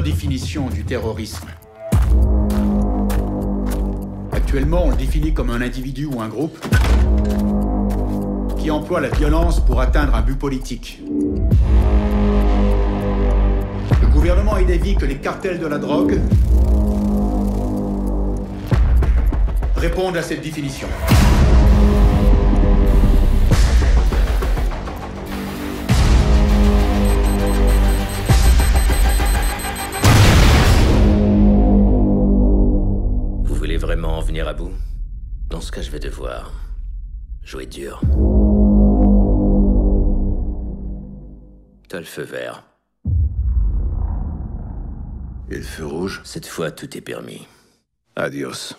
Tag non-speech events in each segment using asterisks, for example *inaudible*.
définition du terrorisme Actuellement, on le définit comme un individu ou un groupe qui emploie la violence pour atteindre un but politique. Le gouvernement est d'avis que les cartels de la drogue répondent à cette définition. Venir à bout Dans ce cas, je vais devoir jouer dur. T'as le feu vert. Et le feu rouge? Cette fois, tout est permis. Adios.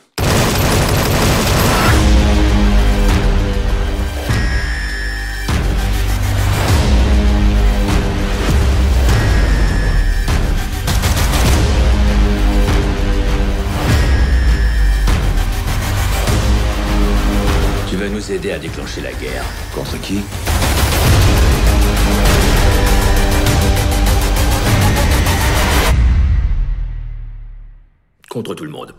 aider à déclencher la guerre. Contre qui? Contre tout le monde.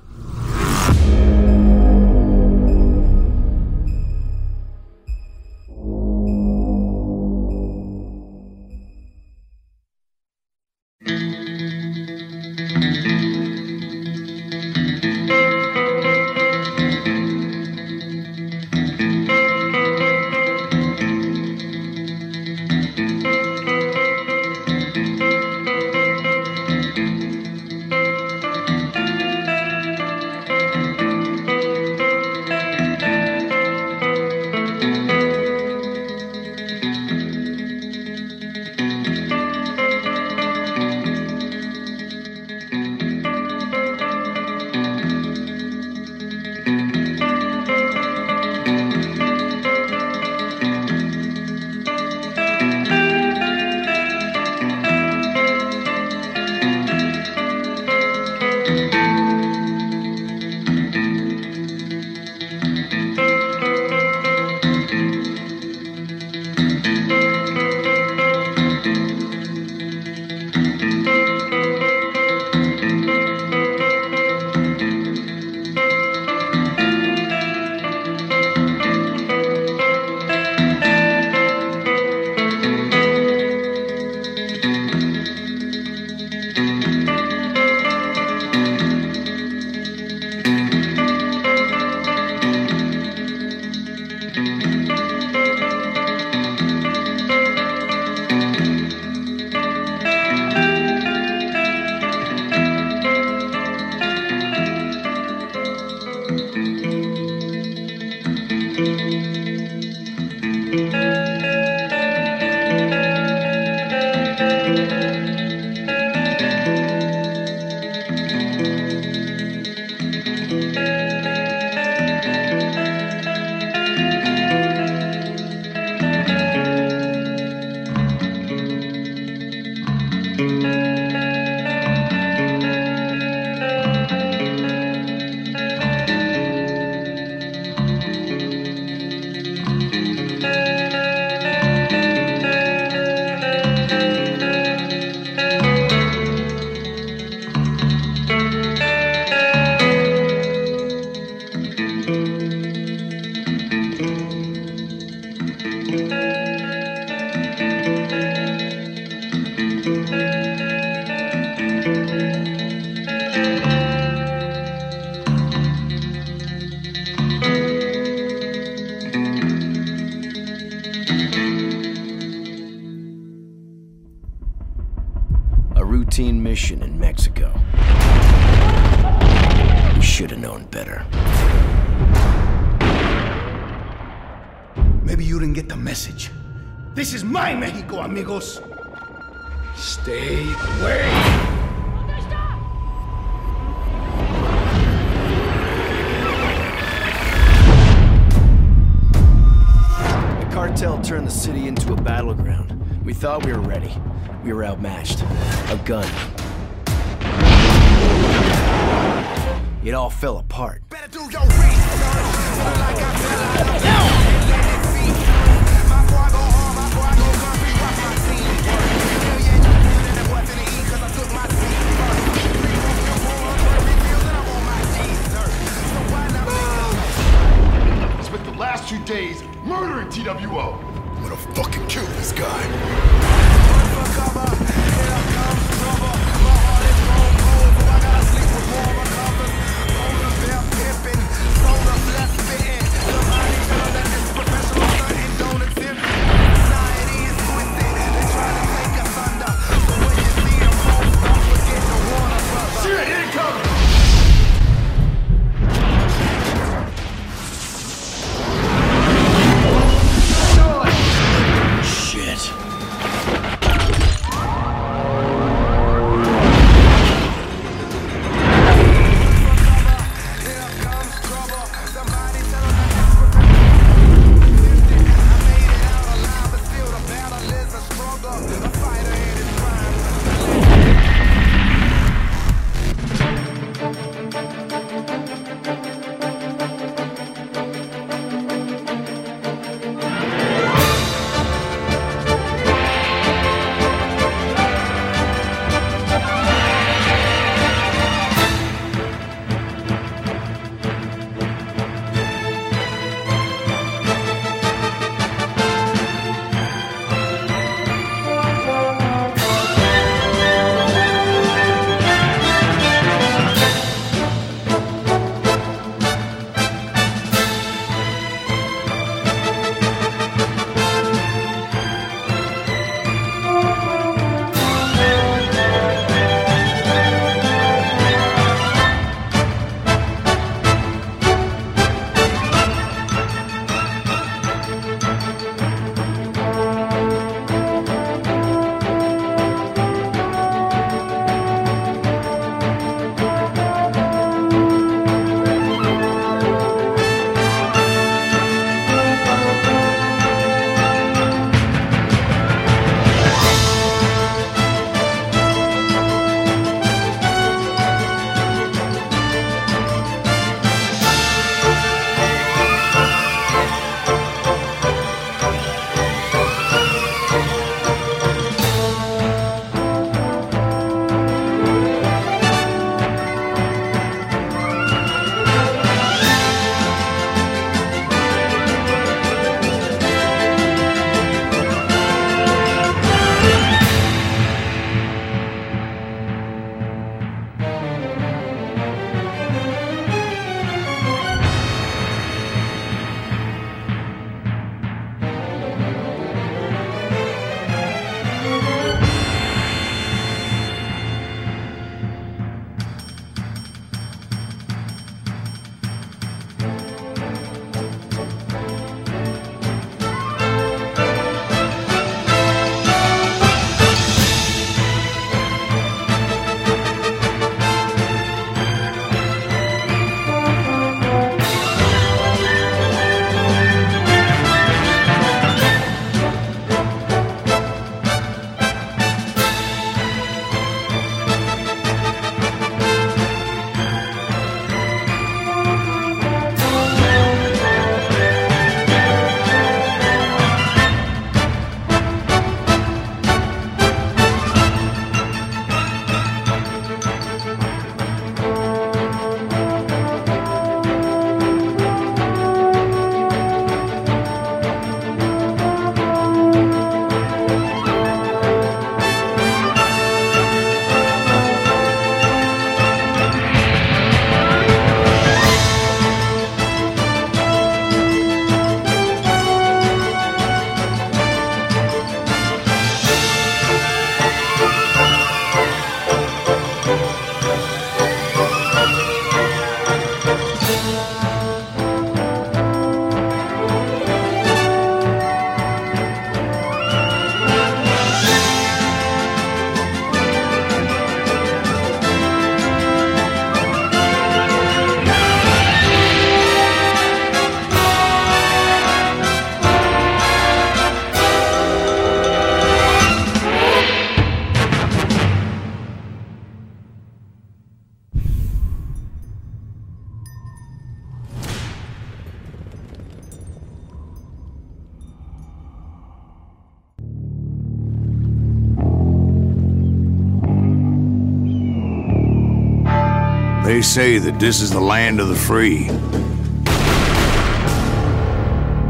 Say that this is the land of the free.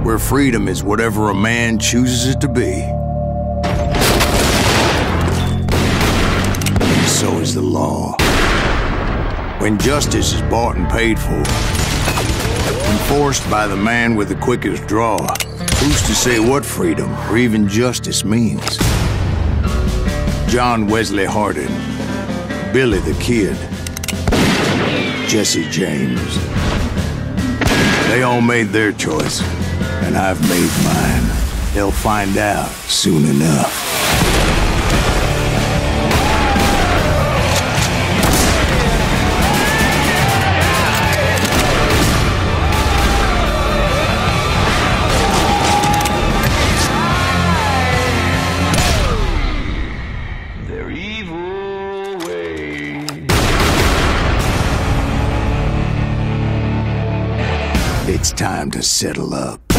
Where freedom is whatever a man chooses it to be. And so is the law. When justice is bought and paid for, enforced by the man with the quickest draw, who's to say what freedom or even justice means? John Wesley Hardin, Billy the Kid, Jesse James. They all made their choice, and I've made mine. They'll find out soon enough. Time to settle up.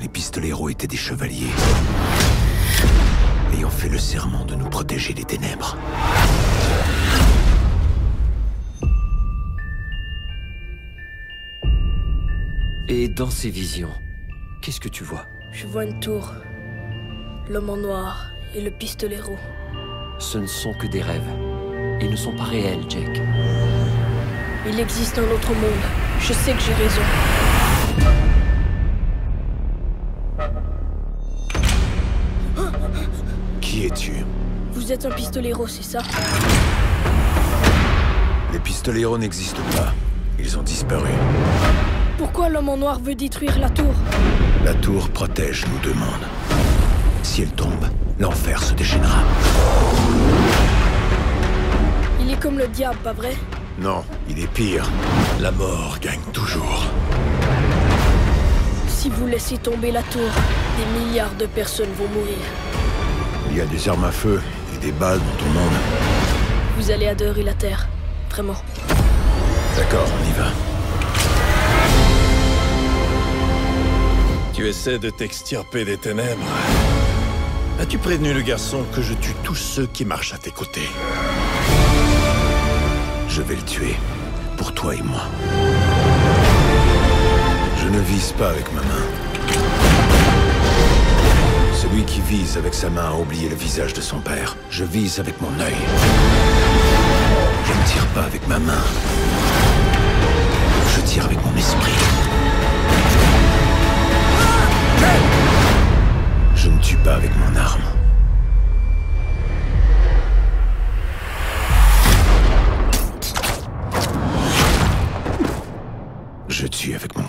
Les pistoleros étaient des chevaliers. Ayant fait le serment de nous protéger des ténèbres. Et dans ces visions, qu'est-ce que tu vois? Je vois une tour, l'homme en noir et le pistolero. Ce ne sont que des rêves. Ils ne sont pas réels, Jack. Il existe un autre monde. Je sais que j'ai raison. Qui es-tu? Vous êtes un pistolero, c'est ça? Les pistoleros n'existent pas. Ils ont disparu. Pourquoi l'homme en noir veut détruire la tour? La tour protège nous deux mondes. Si elle tombe, l'enfer se déchaînera. Il est comme le diable, pas vrai? Non, il est pire. La mort gagne toujours. Si vous laissez tomber la tour, des milliards de personnes vont mourir. Il y a des armes à feu et des balles dans ton monde. Vous allez adorer la Terre. Vraiment. D'accord, on y va. Tu essaies de t'extirper des ténèbres. As-tu prévenu le garçon que je tue tous ceux qui marchent à tes côtés? Je vais le tuer. Pour toi et moi. Je ne vise pas avec ma main. Celui qui vise avec sa main a oublié le visage de son père. Je vise avec mon œil. Je ne tire pas avec ma main. Je tire avec mon esprit. Je ne tue pas avec mon arme. Je tue avec mon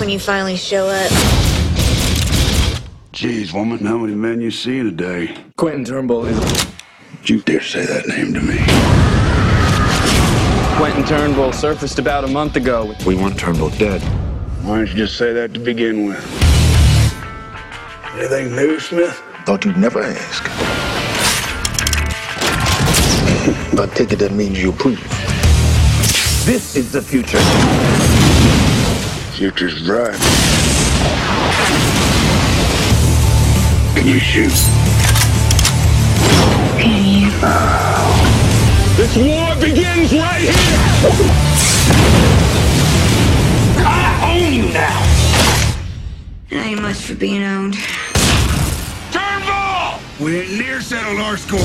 when you finally show up. Jeez, woman, how many men you see in a day? Quentin Turnbull is. Don't you dare say that name to me. Quentin Turnbull surfaced about a month ago. We want Turnbull dead. Why don't you just say that to begin with? Anything new, Smith? Thought you'd never ask. *laughs* but take it that means you approve. This is the future. Future's bright. Can you shoot? Can you? This war begins right here! I own you now! Not much for being owned. Turnbull! We ain't near settled our score.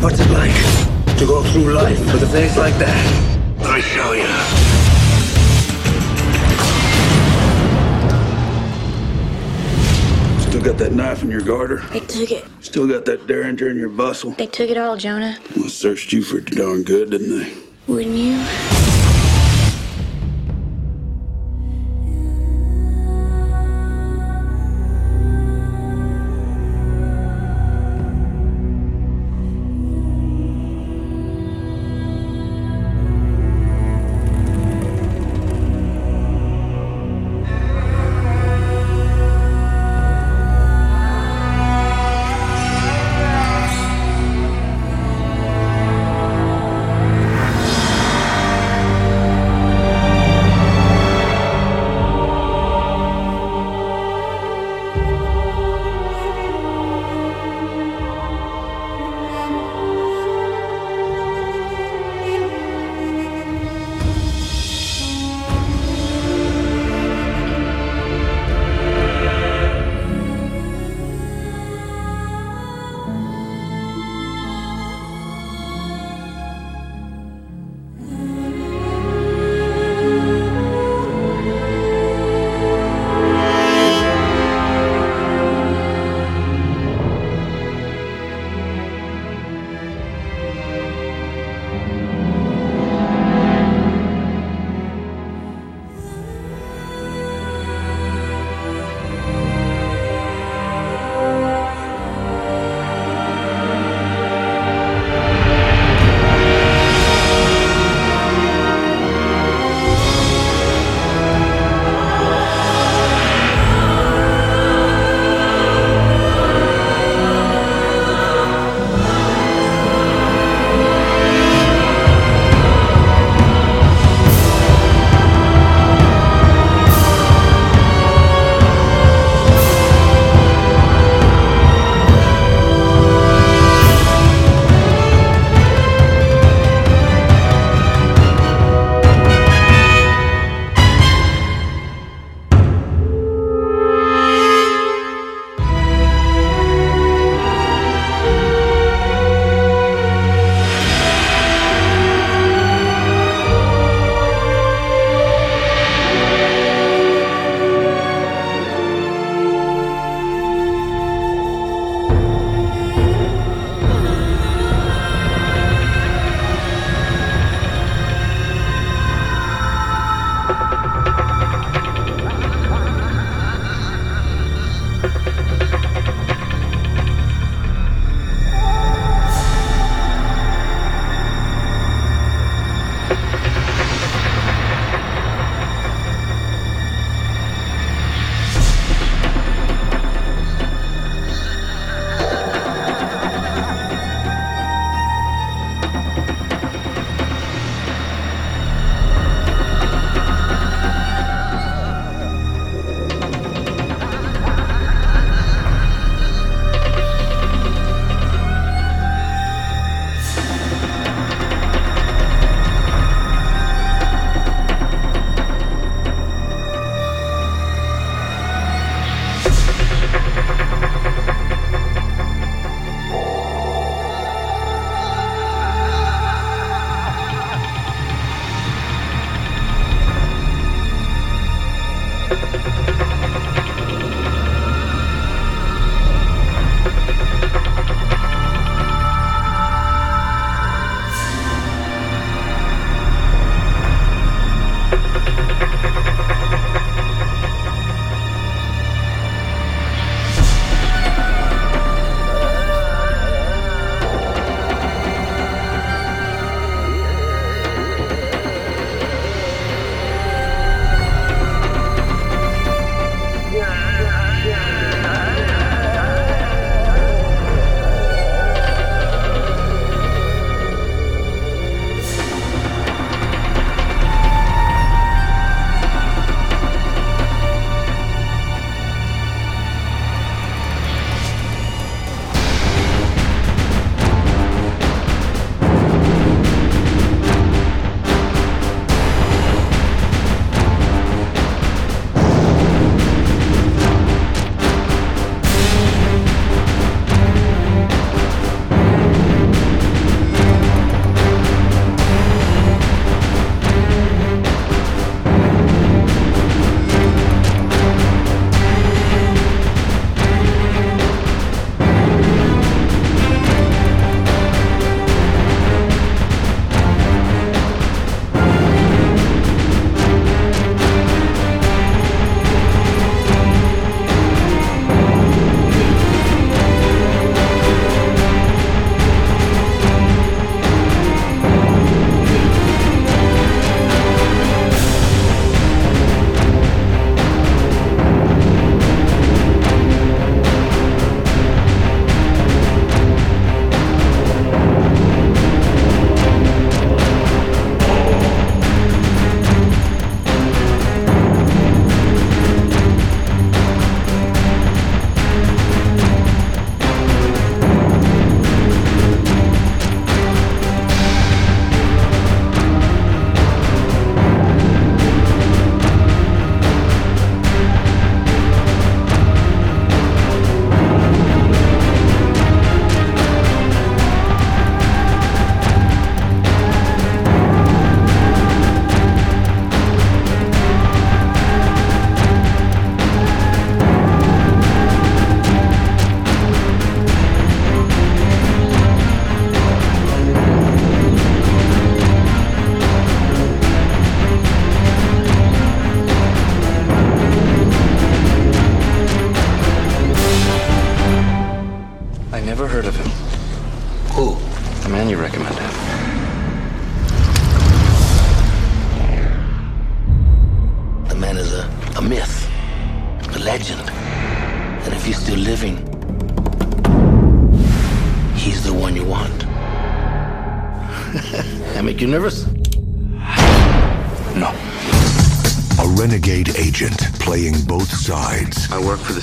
What's it like to go through life with a face like that? Let me show you. Still Still got that knife in your garter? They took it. Still got that derringer in your bustle? They took it all, Jonah. Well, searched you for darn good, didn't they? Wouldn't you?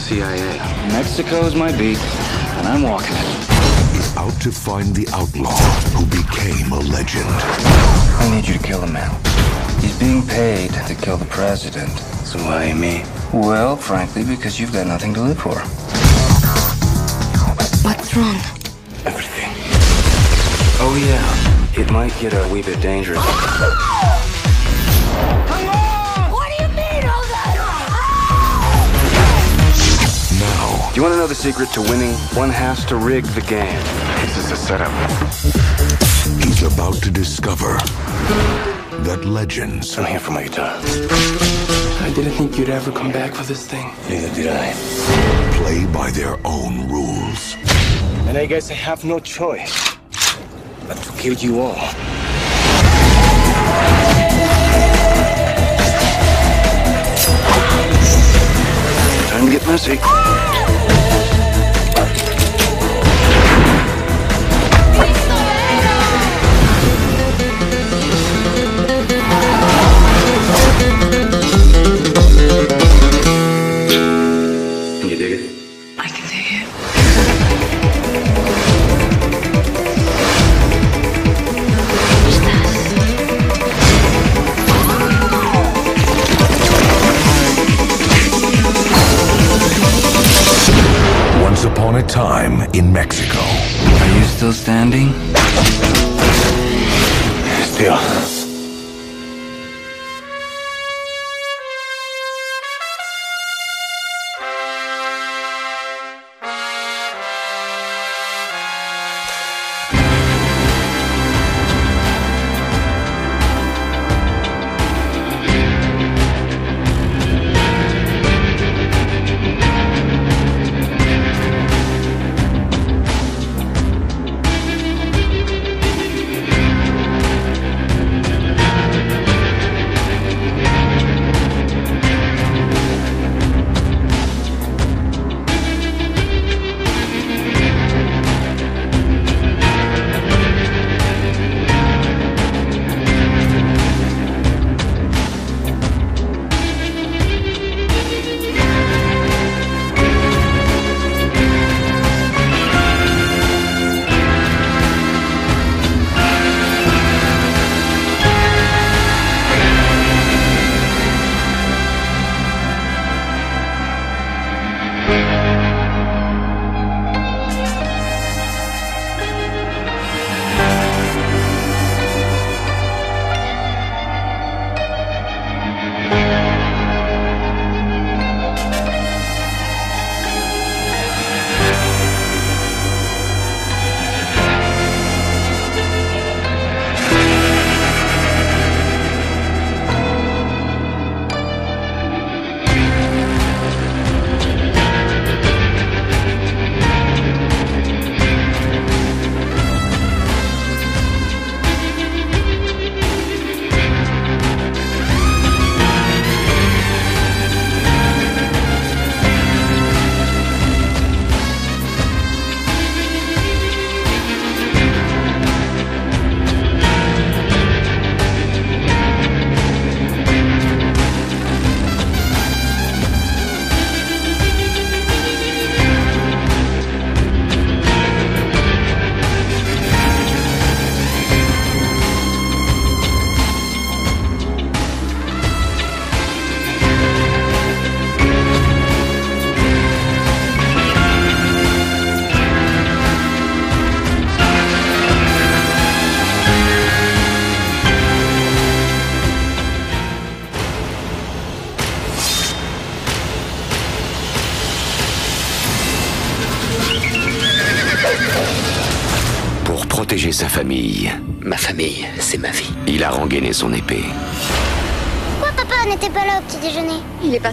CIA. Mexico's my beat, and I'm walking it. is out to find the outlaw who became a legend. I need you to kill a man. He's being paid to kill the president. So why me? Well, frankly, because you've got nothing to live for. What's wrong? Everything. Oh, yeah. It might get a wee bit dangerous. *laughs* you want to know the secret to winning? One has to rig the game. This is a setup. he's about to discover that legends I'm here for my guitar. I didn't think you'd ever come back for this thing. Neither did I. play by their own rules. And I guess I have no choice but to kill you all. Time to get messy.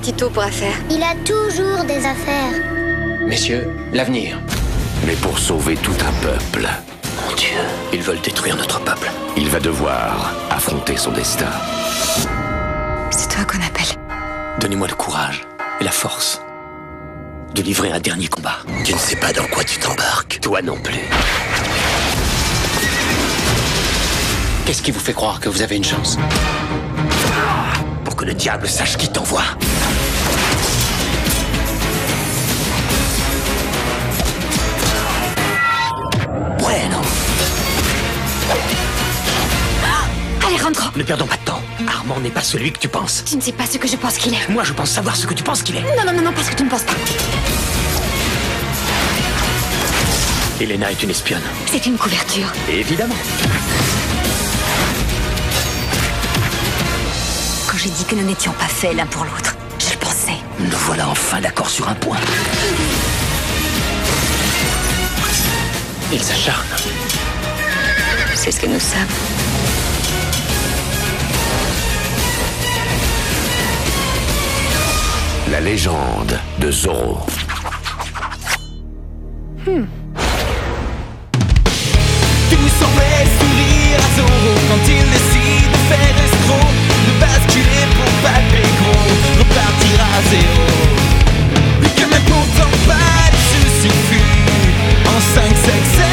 Il est parti tôt pour affaire. Il a toujours des affaires. Messieurs, l'avenir. mais pour sauver tout un peuple. Mon Dieu, ils veulent détruire notre peuple. Il va devoir affronter son destin. C'est toi qu'on appelle. Donnez-moi le courage et la force de livrer un dernier combat. Tu ne sais pas dans quoi tu t'embarques. Toi non plus. Qu'est-ce qui vous fait croire que vous avez une chance? Pour que le diable sache qui t'envoie. Ne perdons pas de temps. Armand n'est pas celui que tu penses. Tu ne sais pas ce que je pense qu'il est. Moi, je pense savoir ce que tu penses qu'il est. Non, non, non, non, parce que tu ne penses pas. Elena est une espionne. C'est une couverture. Évidemment. Quand j'ai dit que nous n'étions pas faits l'un pour l'autre, je le pensais. Nous voilà enfin d'accord sur un point. Il s'acharne. C'est ce que nous sommes. La légende de Zorro. Tout semblait sourire à Zorro quand il décide de faire escroc, de basculer pour palper gros, repartir à zéro. Mais que même pourtant pas de soucis fut en 5 sex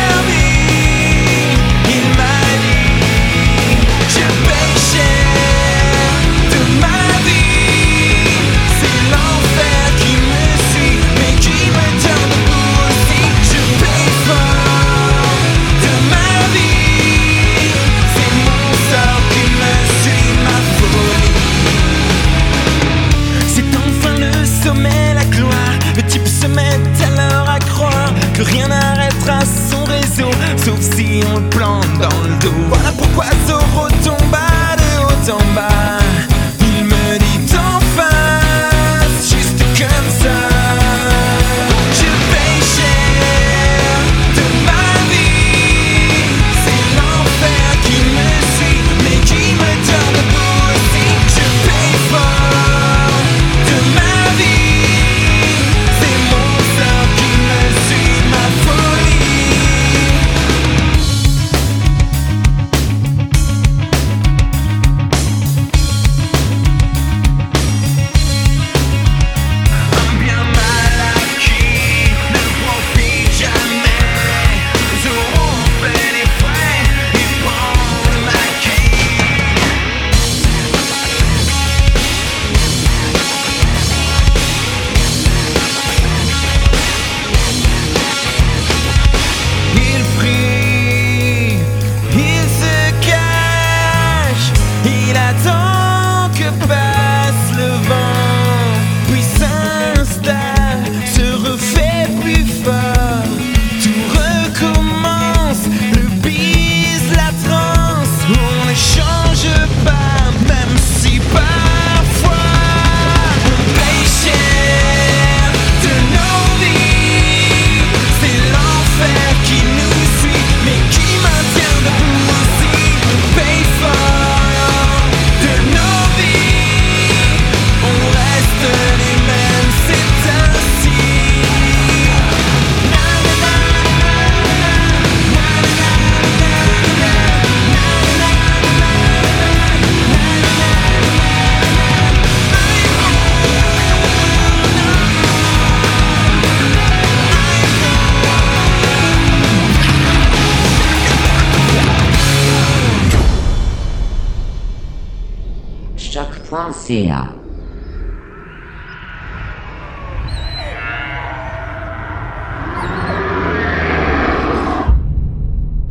Choc.ca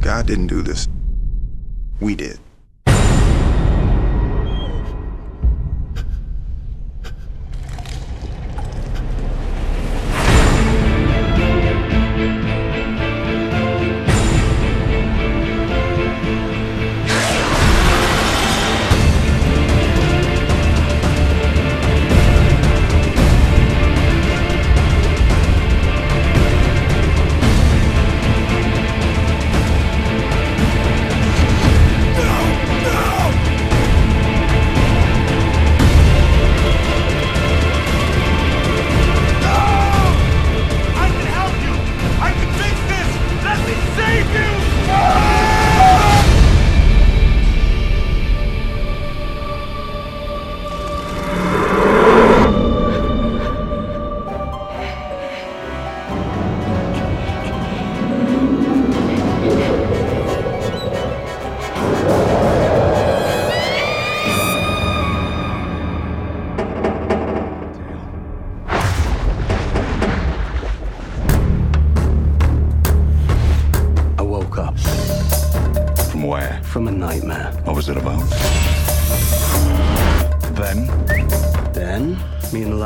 God didn't do this. We did.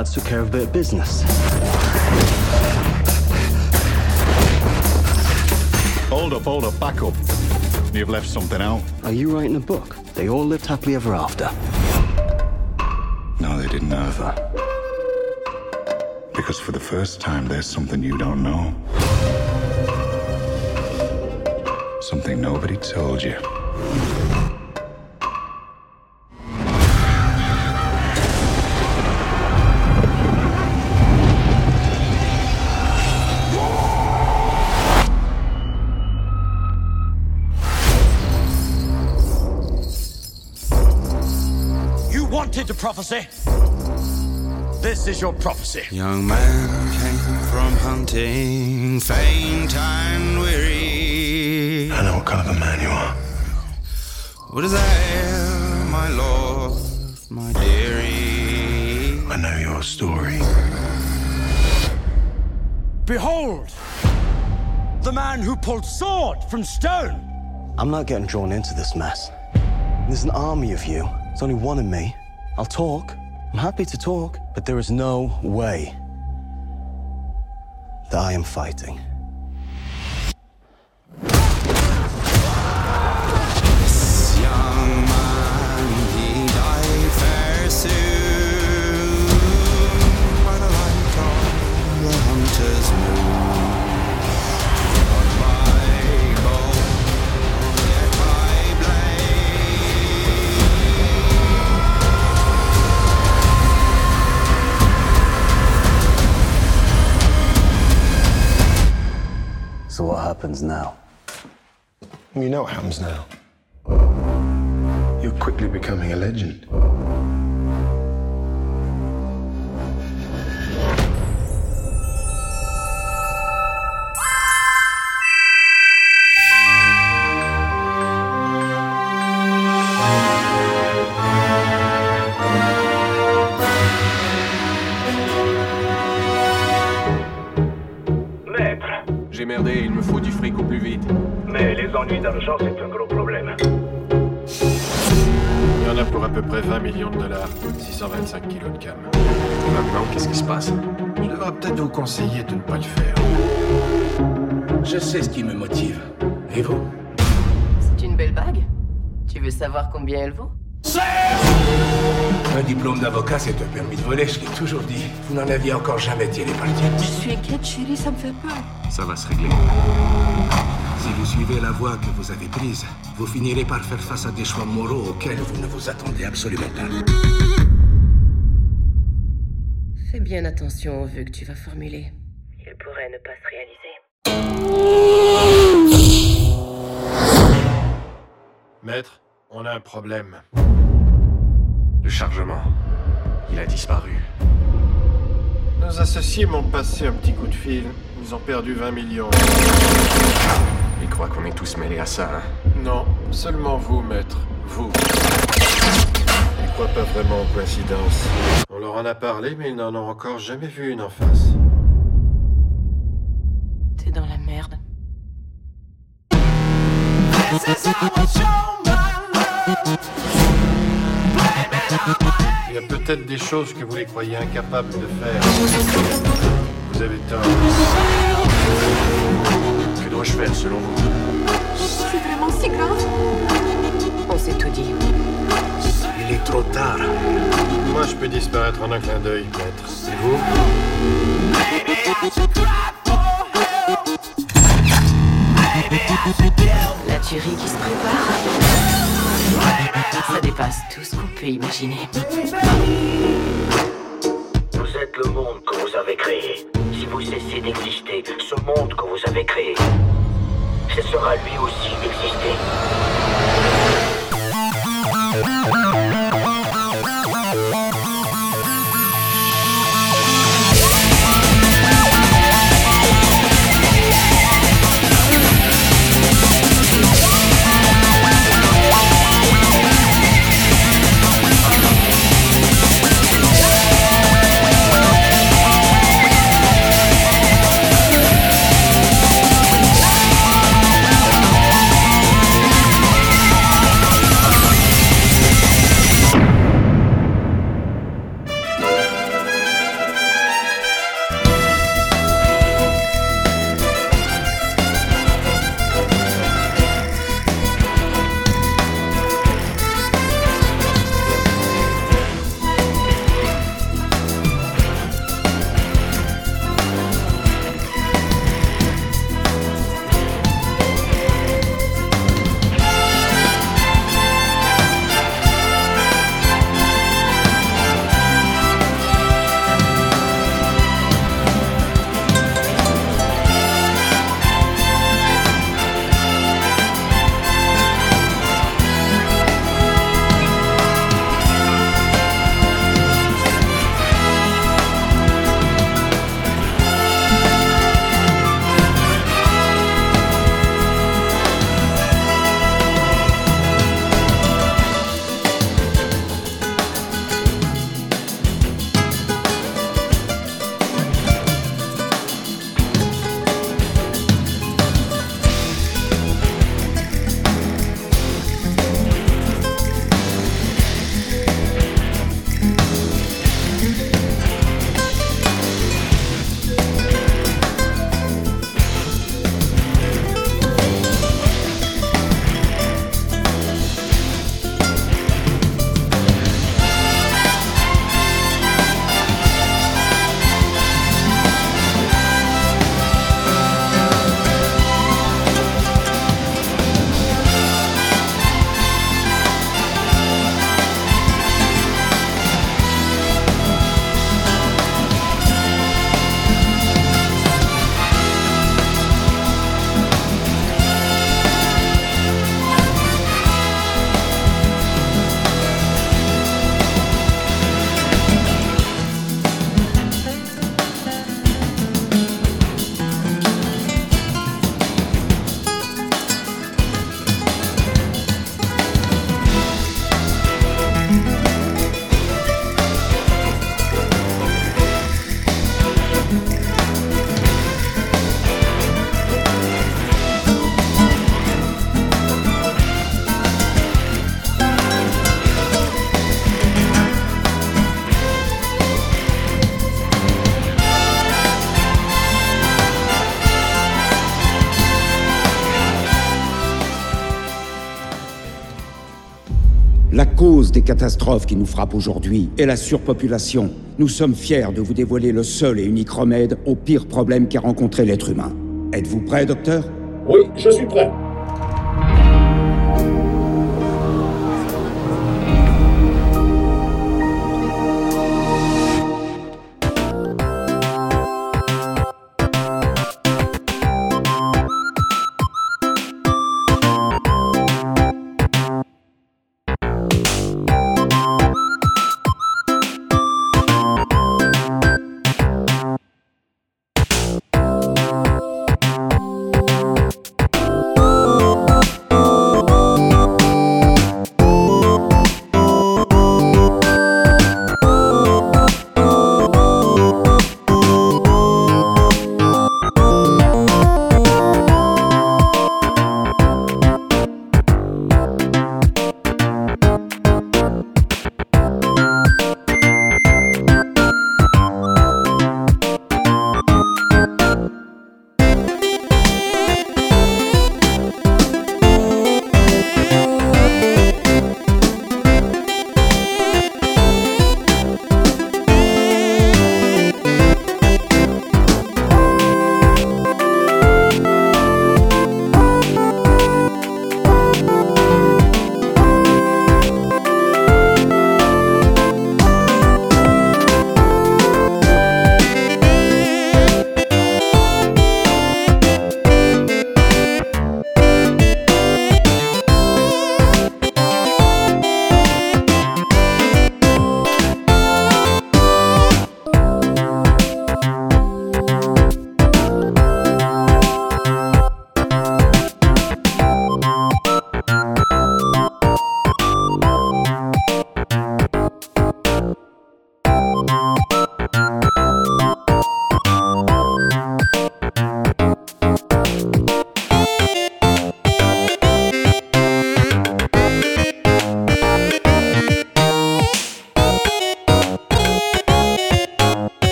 Lads took care of a bit of business. Hold up, hold up, back up. You've left something out. Are you writing a book? They all lived happily ever after. No, they didn't either. Because for the first time, there's something you don't know. Something nobody told you. You prophecy. This is your prophecy. Young man came from hunting, faint and weary. I know what kind of a man you are. What is that, my lord, my dearie? I know your story. Behold, the man who pulled sword from stone. I'm not getting drawn into this mess. There's an army of you. There's only one of me. I'll talk. I'm happy to talk, but there is no way that I am fighting. Know what happens now. You're quickly becoming a legend. Conseiller de ne pas le faire. Je sais ce qui me motive. Et vous? C'est une belle bague Tu veux savoir combien elle vaut? Un diplôme d'avocat, c'est un permis de voler, je l'ai toujours dit. Vous n'en aviez encore jamais tiré parti. Je suis inquiète, chérie, ça me fait peur. Ça va se régler. Si vous suivez la voie que vous avez prise, vous finirez par faire face à des choix moraux auxquels vous ne vous attendez absolument pas. Bien attention aux vœux que tu vas formuler. Ils pourraient ne pas se réaliser. Maître, on a un problème. Le chargement. Il a disparu. Nos associés m'ont passé un petit coup de fil. Ils ont perdu 20 millions. Ils croient qu'on est tous mêlés à ça, hein Non, seulement vous, maître. Vous. Ils croient pas vraiment aux coïncidences. On leur en a parlé, mais ils n'en ont encore jamais vu une en face. T'es dans la merde. Il y a peut-être des choses que vous les croyez incapables de faire. Vous avez tort. Que dois-je faire selon vous? C'est vraiment si grave On s'est tout dit. Il est trop tard. Moi, je peux disparaître en un clin d'œil, maître. Et vous? La tuerie qui se prépare Ça dépasse tout ce qu'on peut imaginer. Vous êtes le monde que vous avez créé. Si vous cessez d'exister, ce monde que vous avez créé cessera lui aussi d'exister. Catastrophes qui nous frappent aujourd'hui est la surpopulation. Nous sommes fiers de vous dévoiler le seul et unique remède au pire problème qu'a rencontré l'être humain. Êtes-vous prêt, docteur? Oui, je suis prêt.